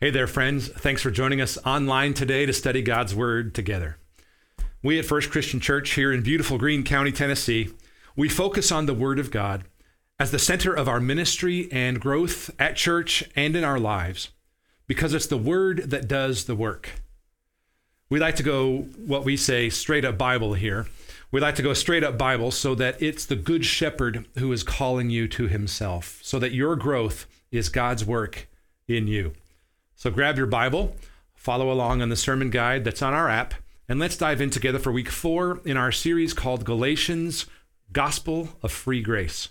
Hey there, friends. Thanks for joining us online today to study God's Word together. We at First Christian Church here in beautiful Greene County, Tennessee, we focus on the Word of God as the center of our ministry and growth at church and in our lives because it's the Word that does the work. We like to go what we say straight up Bible here. We like to go straight up Bible so that it's the Good Shepherd who is calling you to Himself, so that your growth is God's work in you. So grab your Bible, follow along on the sermon guide that's on our app, and let's dive in together for week four in our series called Galatians Gospel of Free Grace.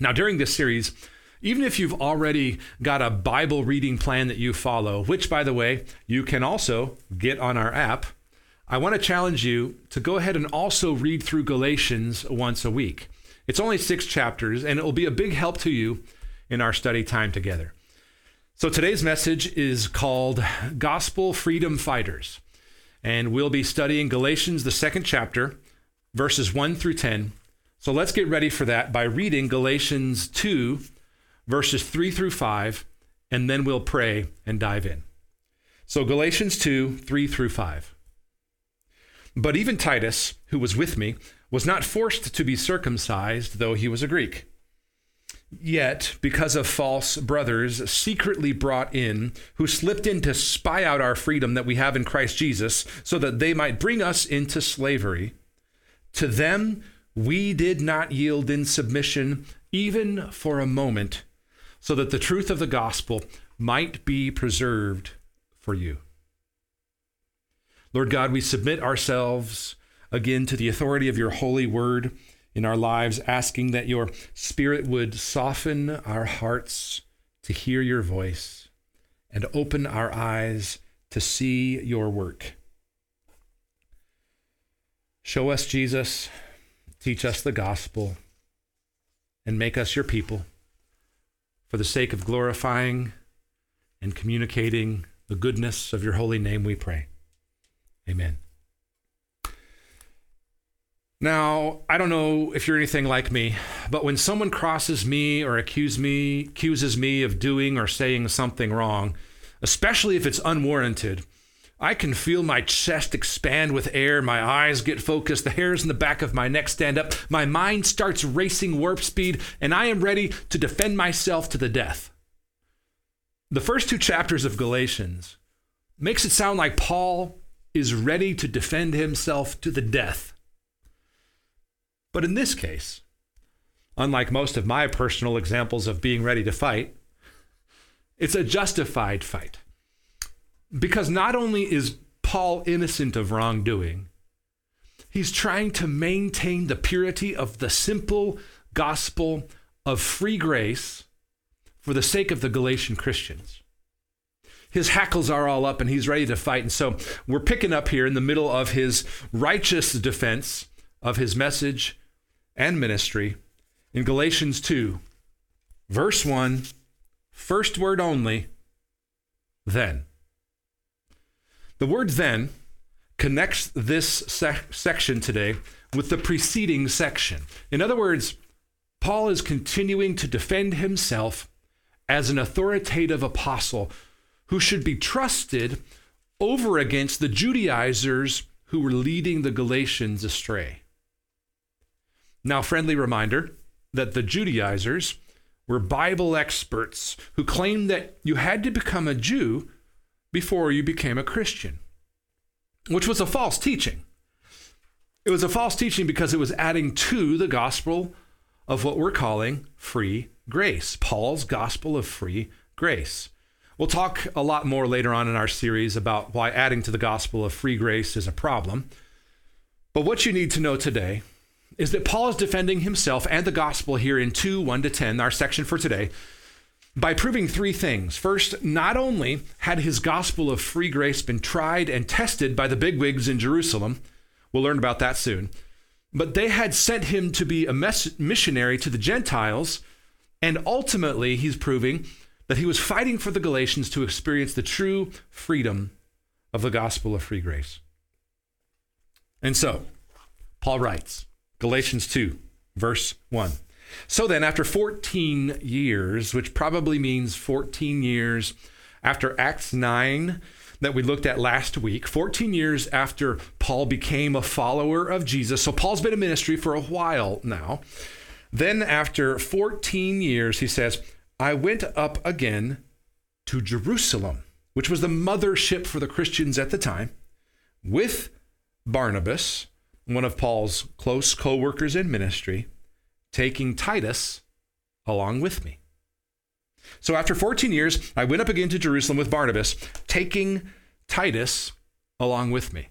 Now, during this series, even if you've already got a Bible reading plan that you follow, which, by the way, you can also get on our app, I want to challenge you to go ahead and also read through Galatians once a week. It's only six chapters, and it will be a big help to you in our study time together. So today's message is called Gospel Freedom Fighters. And we'll be studying Galatians, the second chapter, verses 1 through 10. So let's get ready for that by reading Galatians 2, verses 3 through 5, and then we'll pray and dive in. So Galatians 2, 3 through 5. But even Titus, who was with me, was not forced to be circumcised, though he was a Greek Yet, because of false brothers secretly brought in, who slipped in to spy out our freedom that we have in Christ Jesus, so that they might bring us into slavery, to them we did not yield in submission, even for a moment, so that the truth of the gospel might be preserved for you. Lord God, we submit ourselves again to the authority of your holy word in our lives, asking that your Spirit would soften our hearts to hear your voice and open our eyes to see your work. Show us Jesus, teach us the gospel, and make us your people for the sake of glorifying and communicating the goodness of your holy name, we pray. Amen. Now, I don't know if you're anything like me, but when someone crosses me or accuse me, accuses me of doing or saying something wrong, especially if it's unwarranted, I can feel my chest expand with air, my eyes get focused, the hairs in the back of my neck stand up, my mind starts racing warp speed, and I am ready to defend myself to the death. The first two chapters of Galatians makes it sound like Paul is ready to defend himself to the death. But in this case, unlike most of my personal examples of being ready to fight, it's a justified fight. Because not only is Paul innocent of wrongdoing, he's trying to maintain the purity of the simple gospel of free grace for the sake of the Galatian Christians. His hackles are all up and he's ready to fight. And so we're picking up here in the middle of his righteous defense of his message and ministry in Galatians 2, verse 1, first word only, then. The word then connects this sec- section today with the preceding section. In other words, Paul is continuing to defend himself as an authoritative apostle who should be trusted over against the Judaizers who were leading the Galatians astray. Now, friendly reminder that the Judaizers were Bible experts who claimed that you had to become a Jew before you became a Christian, which was a false teaching. It was a false teaching because it was adding to the gospel of what we're calling free grace, Paul's gospel of free grace. We'll talk a lot more later on in our series about why adding to the gospel of free grace is a problem. But what you need to know today is that Paul is defending himself and the gospel here in 2 1 to 10, our section for today, by proving three things. First, not only had his gospel of free grace been tried and tested by the bigwigs in Jerusalem, we'll learn about that soon, but they had sent him to be a missionary to the Gentiles, and ultimately, he's proving that he was fighting for the Galatians to experience the true freedom of the gospel of free grace. And so, Paul writes, Galatians 2, verse 1. So then, after 14 years, which probably means 14 years after Acts 9 that we looked at last week, 14 years after Paul became a follower of Jesus. So Paul's been in ministry for a while now. Then, after 14 years, he says, I went up again to Jerusalem, which was the mothership for the Christians at the time, with Barnabas, one of Paul's close co workers in ministry, taking Titus along with me. So after 14 years, I went up again to Jerusalem with Barnabas, taking Titus along with me.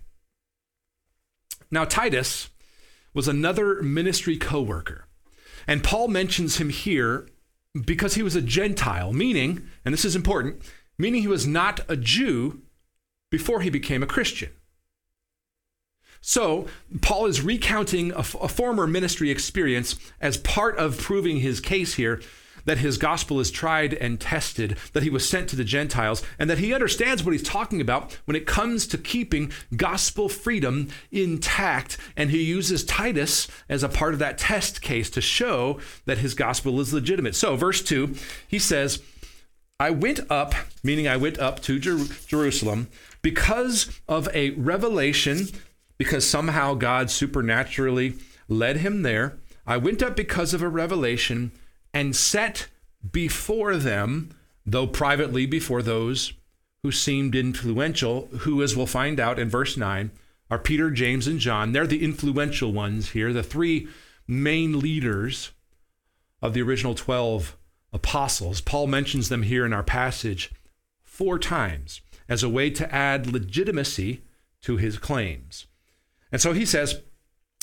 Now, Titus was another ministry co worker. And Paul mentions him here because he was a Gentile, meaning, and this is important, meaning he was not a Jew before he became a Christian. So, Paul is recounting a, a former ministry experience as part of proving his case here that his gospel is tried and tested, that he was sent to the Gentiles, and that he understands what he's talking about when it comes to keeping gospel freedom intact. And he uses Titus as a part of that test case to show that his gospel is legitimate. So, verse 2, he says, I went up, meaning I went up to Jer- Jerusalem, because of a revelation, because somehow God supernaturally led him there. I went up because of a revelation and set before them, though privately before those who seemed influential, who, as we'll find out in verse 9, are Peter, James, and John. They're the influential ones here, the three main leaders of the original 12 apostles. Paul mentions them here in our passage four times as a way to add legitimacy to his claims. And so he says,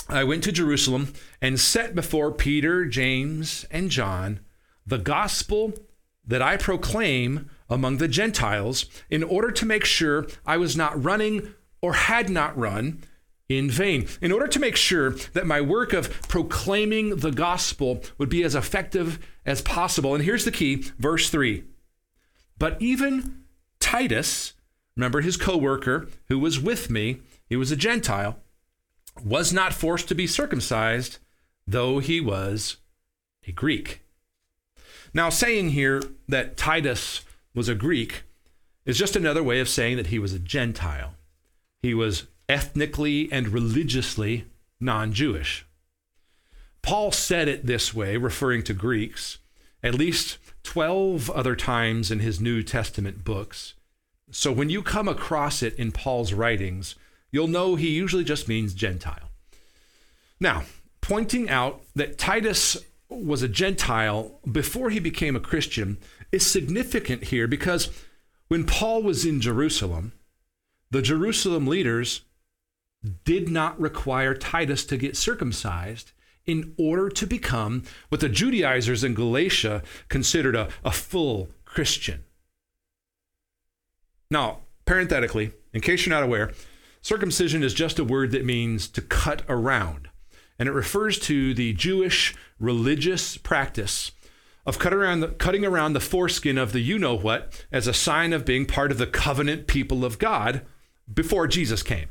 I went to Jerusalem and set before Peter, James, and John the gospel that I proclaim among the Gentiles in order to make sure I was not running or had not run in vain. In order to make sure that my work of proclaiming the gospel would be as effective as possible. And here's the key verse 3. But even Titus, remember his co worker who was with me, he was a Gentile was not forced to be circumcised, though he was a Greek. Now, saying here that Titus was a Greek is just another way of saying that he was a Gentile. He was ethnically and religiously non Jewish. Paul said it this way, referring to Greeks, at least 12 other times in his New Testament books. So when you come across it in Paul's writings, you'll know he usually just means Gentile. Now, pointing out that Titus was a Gentile before he became a Christian is significant here because when Paul was in Jerusalem, the Jerusalem leaders did not require Titus to get circumcised in order to become what the Judaizers in Galatia considered a, a full Christian. Now, parenthetically, in case you're not aware, Circumcision is just a word that means to cut around, and it refers to the Jewish religious practice of cut around the, cutting around the foreskin of the you know what as a sign of being part of the covenant people of God before Jesus came.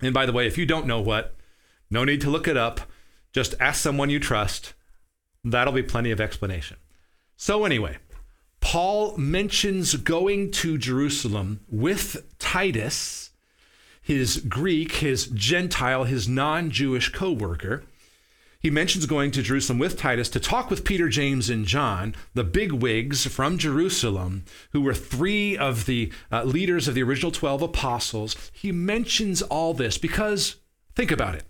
And by the way, if you don't know what, no need to look it up. Just ask someone you trust. That'll be plenty of explanation. So, anyway, Paul mentions going to Jerusalem with Titus his Greek, his Gentile, his non Jewish co worker. He mentions going to Jerusalem with Titus to talk with Peter, James, and John, the big wigs from Jerusalem, who were three of the uh, leaders of the original 12 apostles. He mentions all this because, think about it.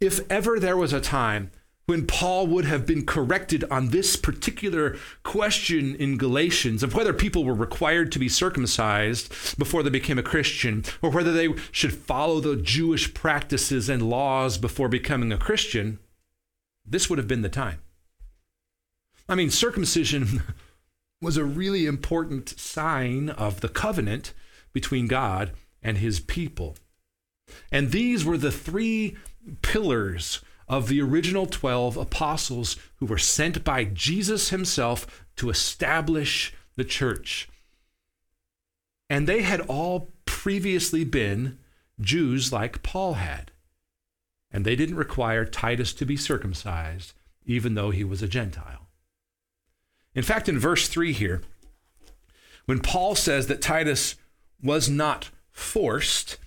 If ever there was a time when Paul would have been corrected on this particular question in Galatians of whether people were required to be circumcised before they became a Christian, or whether they should follow the Jewish practices and laws before becoming a Christian, this would have been the time. I mean, circumcision was a really important sign of the covenant between God and his people. And these were the three pillars of the original 12 apostles who were sent by Jesus himself to establish the church. And they had all previously been Jews like Paul had. And they didn't require Titus to be circumcised, even though he was a Gentile. In fact, in verse 3 here, when Paul says that Titus was not forced,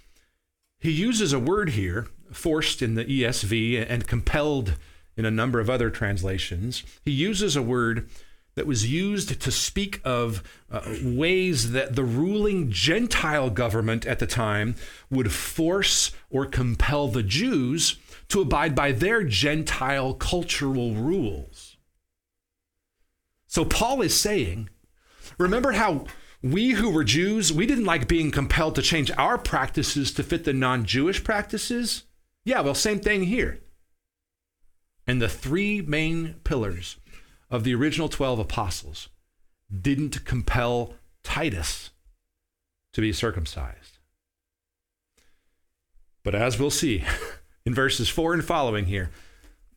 he uses a word here, forced in the ESV and compelled in a number of other translations. He uses a word that was used to speak of uh, ways that the ruling Gentile government at the time would force or compel the Jews to abide by their Gentile cultural rules. So Paul is saying, remember how we who were Jews, we didn't like being compelled to change our practices to fit the non Jewish practices? Yeah, well, same thing here. And the three main pillars of the original 12 apostles didn't compel Titus to be circumcised. But as we'll see in verses 4 and following here,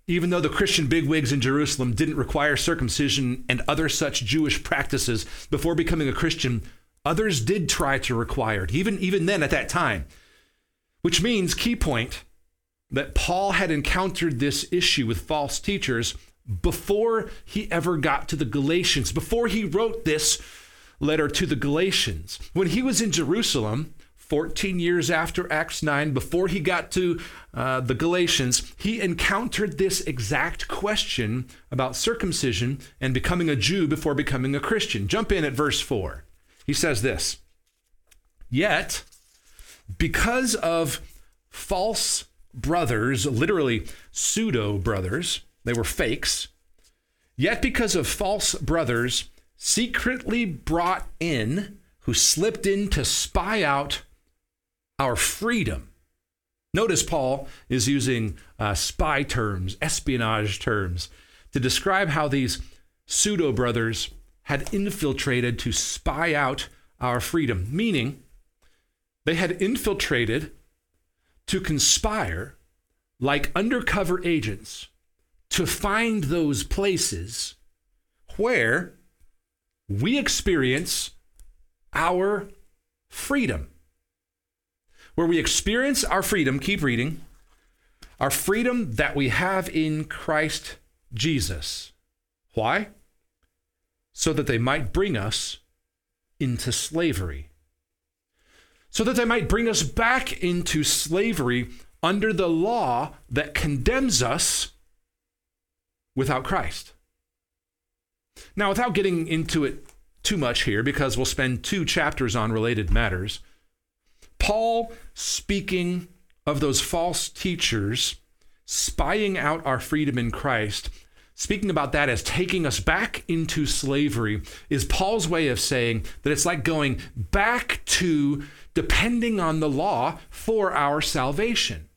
even though the Christian bigwigs in Jerusalem didn't require circumcision and other such Jewish practices before becoming a Christian, others did try to require it, even, even then at that time. Which means, key point, that Paul had encountered this issue with false teachers before he ever got to the Galatians, before he wrote this letter to the Galatians. When he was in Jerusalem, 14 years after Acts 9, before he got to uh, the Galatians, he encountered this exact question about circumcision and becoming a Jew before becoming a Christian. Jump in at verse 4. He says this Yet, because of false brothers, literally pseudo brothers, they were fakes, yet because of false brothers secretly brought in, who slipped in to spy out our freedom. Notice Paul is using uh, spy terms, espionage terms, to describe how these pseudo brothers had infiltrated to spy out our freedom, meaning they had infiltrated to conspire like undercover agents to find those places where we experience our freedom where we experience our freedom, keep reading, our freedom that we have in Christ Jesus. Why? So that they might bring us into slavery. So that they might bring us back into slavery under the law that condemns us without Christ. Now, without getting into it too much here, because we'll spend two chapters on related matters, Paul speaking of those false teachers spying out our freedom in Christ, speaking about that as taking us back into slavery, is Paul's way of saying that it's like going back to depending on the law for our salvation.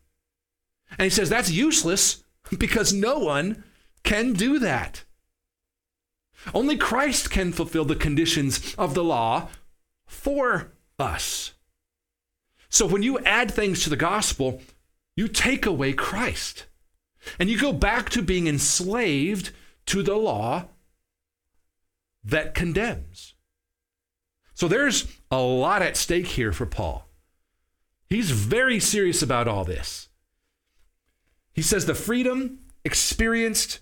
And he says that's useless because no one can do that. Only Christ can fulfill the conditions of the law for us. So when you add things to the gospel, you take away Christ. And you go back to being enslaved to the law that condemns. So there's a lot at stake here for Paul. He's very serious about all this. He says the freedom experienced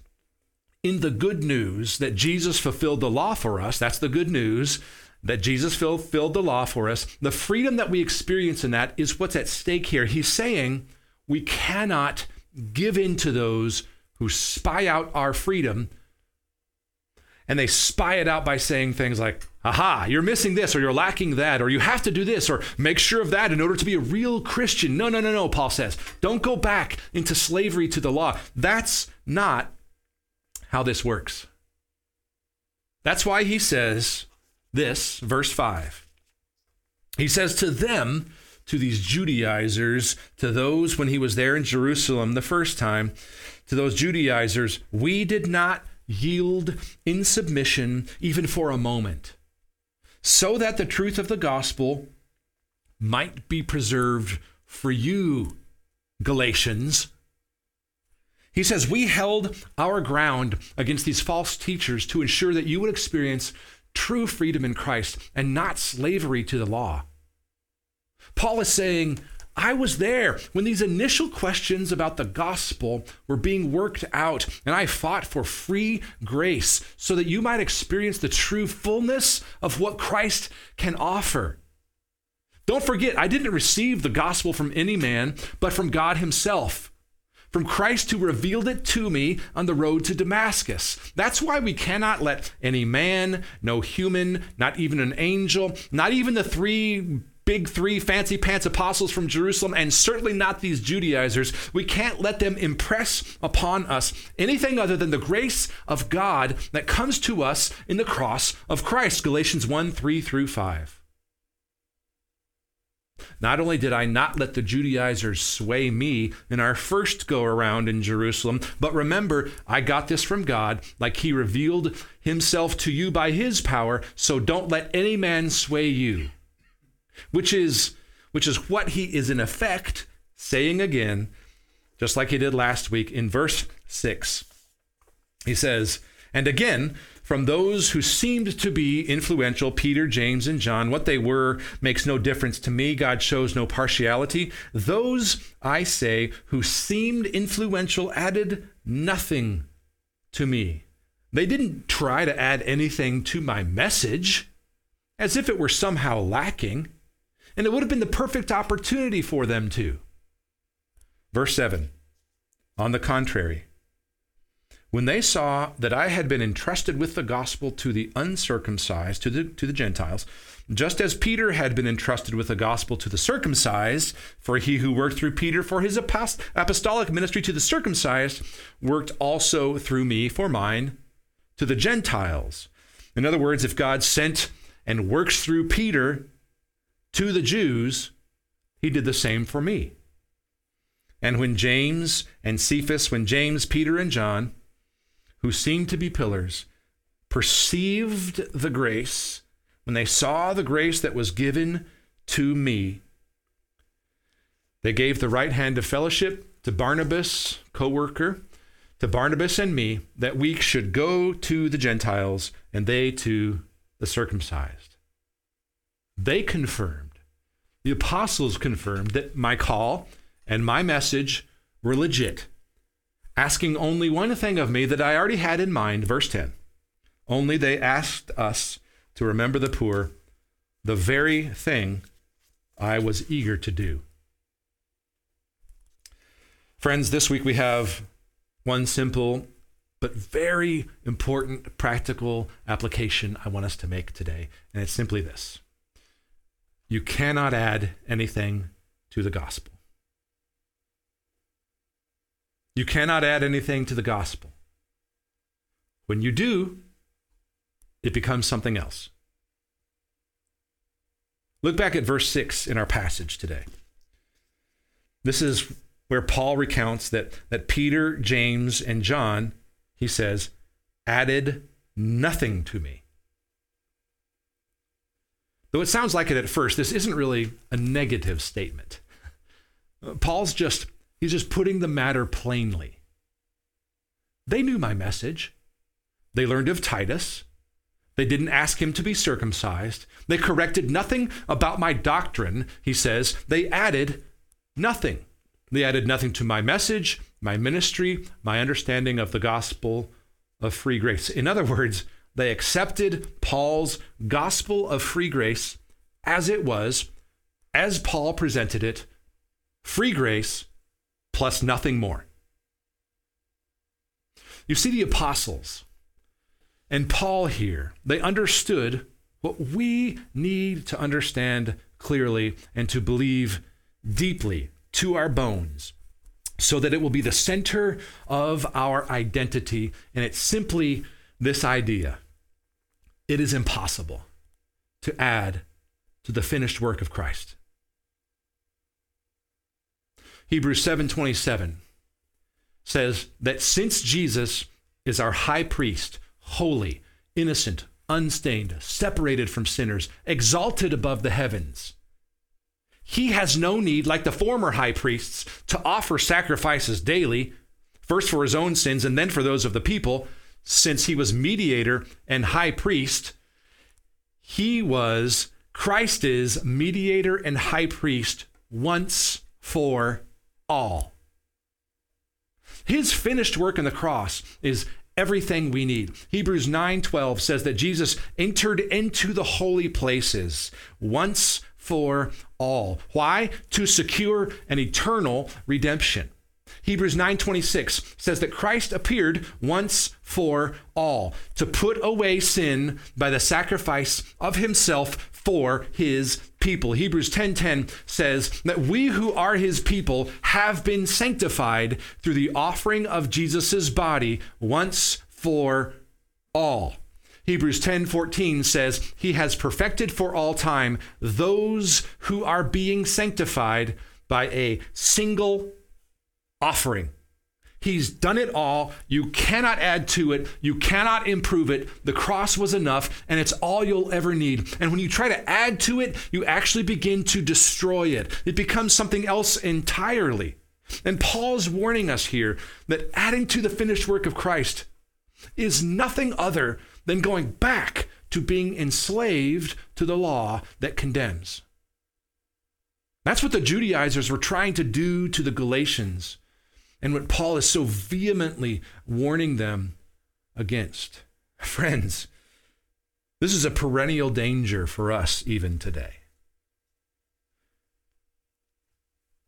in the good news that Jesus fulfilled the law for us, that's the good news, that Jesus fulfilled the law for us, the freedom that we experience in that is what's at stake here. He's saying we cannot give in to those who spy out our freedom. And they spy it out by saying things like, aha, you're missing this, or you're lacking that, or you have to do this, or make sure of that in order to be a real Christian. No, no, no, no, Paul says. Don't go back into slavery to the law. That's not how this works. That's why he says, this, verse 5. He says to them, to these Judaizers, to those when he was there in Jerusalem the first time, to those Judaizers, we did not yield in submission even for a moment, so that the truth of the gospel might be preserved for you, Galatians. He says, We held our ground against these false teachers to ensure that you would experience true freedom in Christ and not slavery to the law. Paul is saying, I was there when these initial questions about the gospel were being worked out, and I fought for free grace so that you might experience the true fullness of what Christ can offer. Don't forget, I didn't receive the gospel from any man, but from God Himself, from Christ who revealed it to me on the road to Damascus. That's why we cannot let any man, no human, not even an angel, not even the three big three fancy pants apostles from Jerusalem, and certainly not these Judaizers, we can't let them impress upon us anything other than the grace of God that comes to us in the cross of Christ. Galatians 1 3 through 5. Not only did I not let the Judaizers sway me in our first go around in Jerusalem, but remember, I got this from God, like He revealed Himself to you by His power, so don't let any man sway you. Which is, which is what He is in effect saying again, just like He did last week in verse 6. He says, And again, from those who seemed to be influential, Peter, James, and John. What they were makes no difference to me. God shows no partiality. Those, I say, who seemed influential added nothing to me. They didn't try to add anything to my message as if it were somehow lacking, and it would have been the perfect opportunity for them to. Verse 7 On the contrary, when they saw that I had been entrusted with the gospel to the uncircumcised, to the, to the Gentiles, just as Peter had been entrusted with the gospel to the circumcised, for he who worked through Peter for his apostolic ministry to the circumcised worked also through me for mine to the Gentiles. In other words, if God sent and works through Peter to the Jews, he did the same for me. And when James and Cephas, when James, Peter, and John, who seemed to be pillars, perceived the grace, when they saw the grace that was given to me, they gave the right hand of fellowship to Barnabas, co worker, to Barnabas and me, that we should go to the Gentiles and they to the circumcised. They confirmed, the apostles confirmed that my call and my message were legit asking only one thing of me that I already had in mind. Verse 10. Only they asked us to remember the poor, the very thing I was eager to do. Friends, this week we have one simple but very important practical application I want us to make today, and it's simply this you cannot add anything to the gospel. You cannot add anything to the gospel. When you do, it becomes something else. Look back at verse 6 in our passage today. This is where Paul recounts that, that Peter, James, and John, he says, added nothing to me. Though it sounds like it at first, this isn't really a negative statement. Uh, Paul's just He's just putting the matter plainly. They knew my message. They learned of Titus. They didn't ask him to be circumcised. They corrected nothing about my doctrine, he says. They added nothing. They added nothing to my message, my ministry, my understanding of the gospel of free grace. In other words, they accepted Paul's gospel of free grace as it was, as Paul presented it free grace plus nothing more. You see, the apostles and Paul here, they understood what we need to understand clearly and to believe deeply to our bones so that it will be the center of our identity. And it simply this idea it is impossible to add to the finished work of Christ. Hebrews 7:27 says that since Jesus is our high priest, holy, innocent, unstained, separated from sinners, exalted above the heavens, he has no need, like the former high priests, to offer sacrifices daily, first for his own sins and then for those of the people, since he was mediator and high priest. He was, Christ is mediator and high priest once for all. His finished work on the cross is everything we need. Hebrews 9:12 says that Jesus entered into the holy places once for all. Why? To secure an eternal redemption. Hebrews 9:26 says that Christ appeared once for all to put away sin by the sacrifice of himself for his people. Hebrews 10:10 says that we who are his people have been sanctified through the offering of Jesus' body once for all. Hebrews 10:14 says he has perfected for all time those who are being sanctified by a single offering. He's done it all. You cannot add to it. You cannot improve it. The cross was enough, and it's all you'll ever need. And when you try to add to it, you actually begin to destroy it. It becomes something else entirely. And Paul's warning us here that adding to the finished work of Christ is nothing other than going back to being enslaved to the law that condemns. That's what the Judaizers were trying to do to the Galatians and what Paul is so vehemently warning them against. Friends, this is a perennial danger for us even today.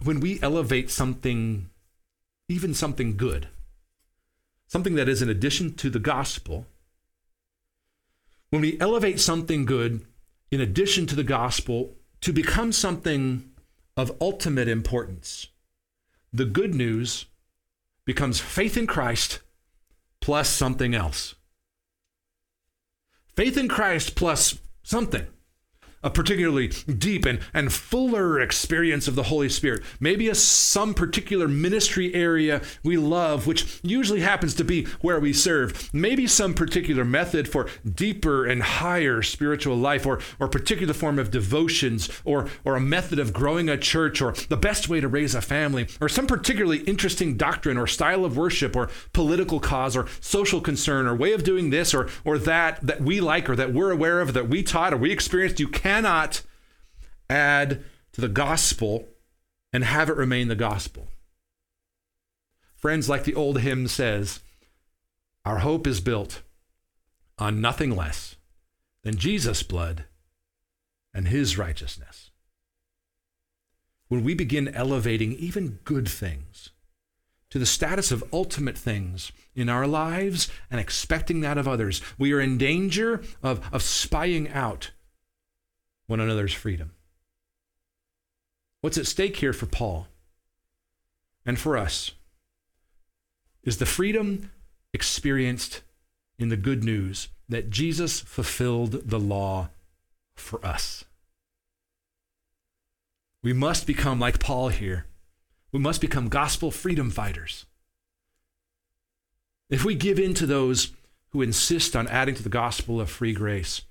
When we elevate something, even something good, something that is in addition to the gospel, when we elevate something good in addition to the gospel to become something of ultimate importance, the good news becomes faith in Christ plus something else. Faith in Christ plus something a particularly deep and, and fuller experience of the Holy Spirit. Maybe a, some particular ministry area we love, which usually happens to be where we serve. Maybe some particular method for deeper and higher spiritual life, or, or particular form of devotions, or, or a method of growing a church, or the best way to raise a family, or some particularly interesting doctrine, or style of worship, or political cause, or social concern, or way of doing this or, or that that we like, or that we're aware of, that we taught, or we experienced. You can cannot add to the gospel and have it remain the gospel. Friends, like the old hymn says, our hope is built on nothing less than Jesus' blood and his righteousness. When we begin elevating even good things to the status of ultimate things in our lives and expecting that of others, we are in danger of, of spying out one another's freedom. What's at stake here for Paul and for us is the freedom experienced in the good news that Jesus fulfilled the law for us. We must become like Paul here. We must become gospel freedom fighters. If we give in to those who insist on adding to the gospel of free grace,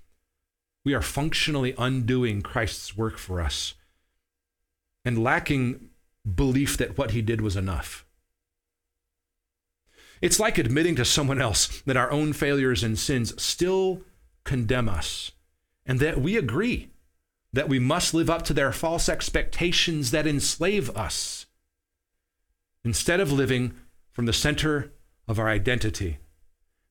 we are functionally undoing Christ's work for us and lacking belief that what he did was enough. It's like admitting to someone else that our own failures and sins still condemn us and that we agree that we must live up to their false expectations that enslave us instead of living from the center of our identity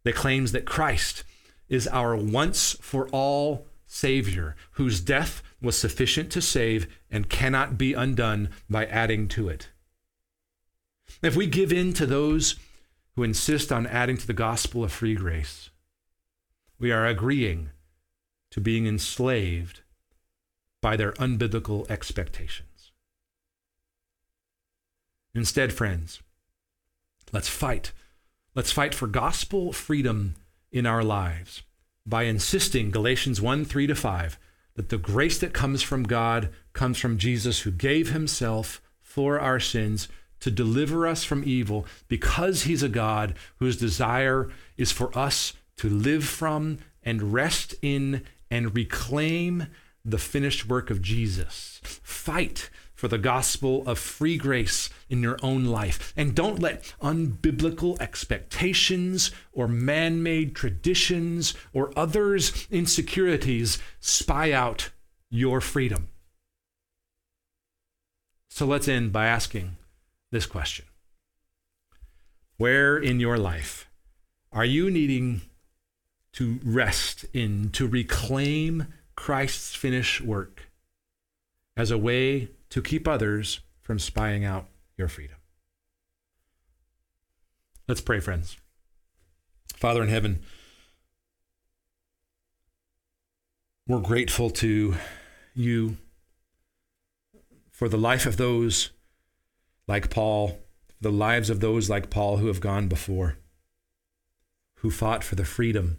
that claims that Christ is our once for all Savior, whose death was sufficient to save and cannot be undone by adding to it. If we give in to those who insist on adding to the gospel of free grace, we are agreeing to being enslaved by their unbiblical expectations. Instead, friends, let's fight. Let's fight for gospel freedom in our lives by insisting, Galatians 1 3 to 5, that the grace that comes from God comes from Jesus who gave himself for our sins to deliver us from evil because he's a God whose desire is for us to live from and rest in and reclaim the finished work of Jesus. Fight for the gospel of free grace in your own life. And don't let unbiblical expectations or man made traditions or others' insecurities spy out your freedom. So let's end by asking this question Where in your life are you needing to rest in, to reclaim Christ's finished work as a way to keep others from spying out your freedom? Let's pray, friends. Father in heaven, we're grateful to you for the life of those like Paul, the lives of those like Paul who have gone before, who fought for the freedom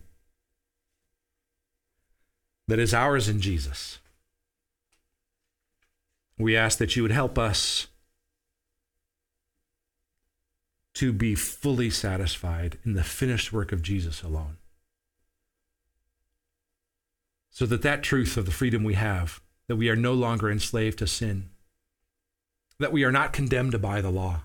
that is ours in Jesus. We ask that you would help us to be fully satisfied in the finished work of Jesus alone. So that that truth of the freedom we have, that we are no longer enslaved to sin, that we are not condemned by the law,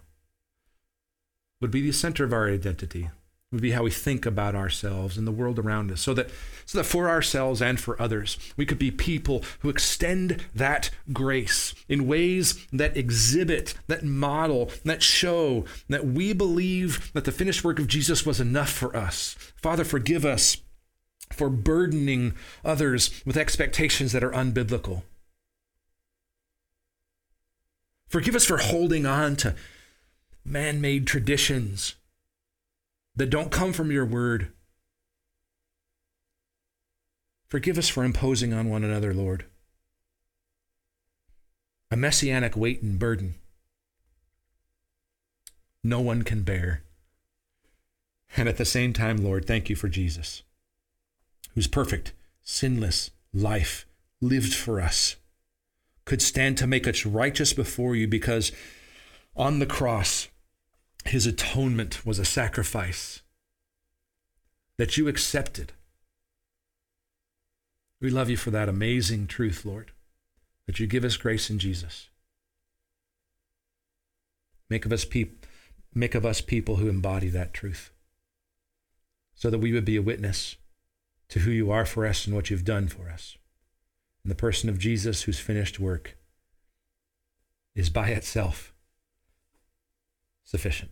would be the center of our identity, would be how we think about ourselves and the world around us, so that, so that for ourselves and for others, we could be people who extend that grace in ways that exhibit, that model, that show that we believe that the finished work of Jesus was enough for us. Father, forgive us for burdening others with expectations that are unbiblical. Forgive us for holding on to man made traditions that don't come from your word. Forgive us for imposing on one another, Lord, a messianic weight and burden no one can bear. And at the same time, Lord, thank you for Jesus, whose perfect, sinless life lived for us could stand to make us righteous before you because on the cross, his atonement was a sacrifice that you accepted. We love you for that amazing truth, Lord, that you give us grace in Jesus. Make of us peop- make of us people who embody that truth so that we would be a witness to who you are for us and what you've done for us in the person of Jesus, whose finished work is by itself sufficient.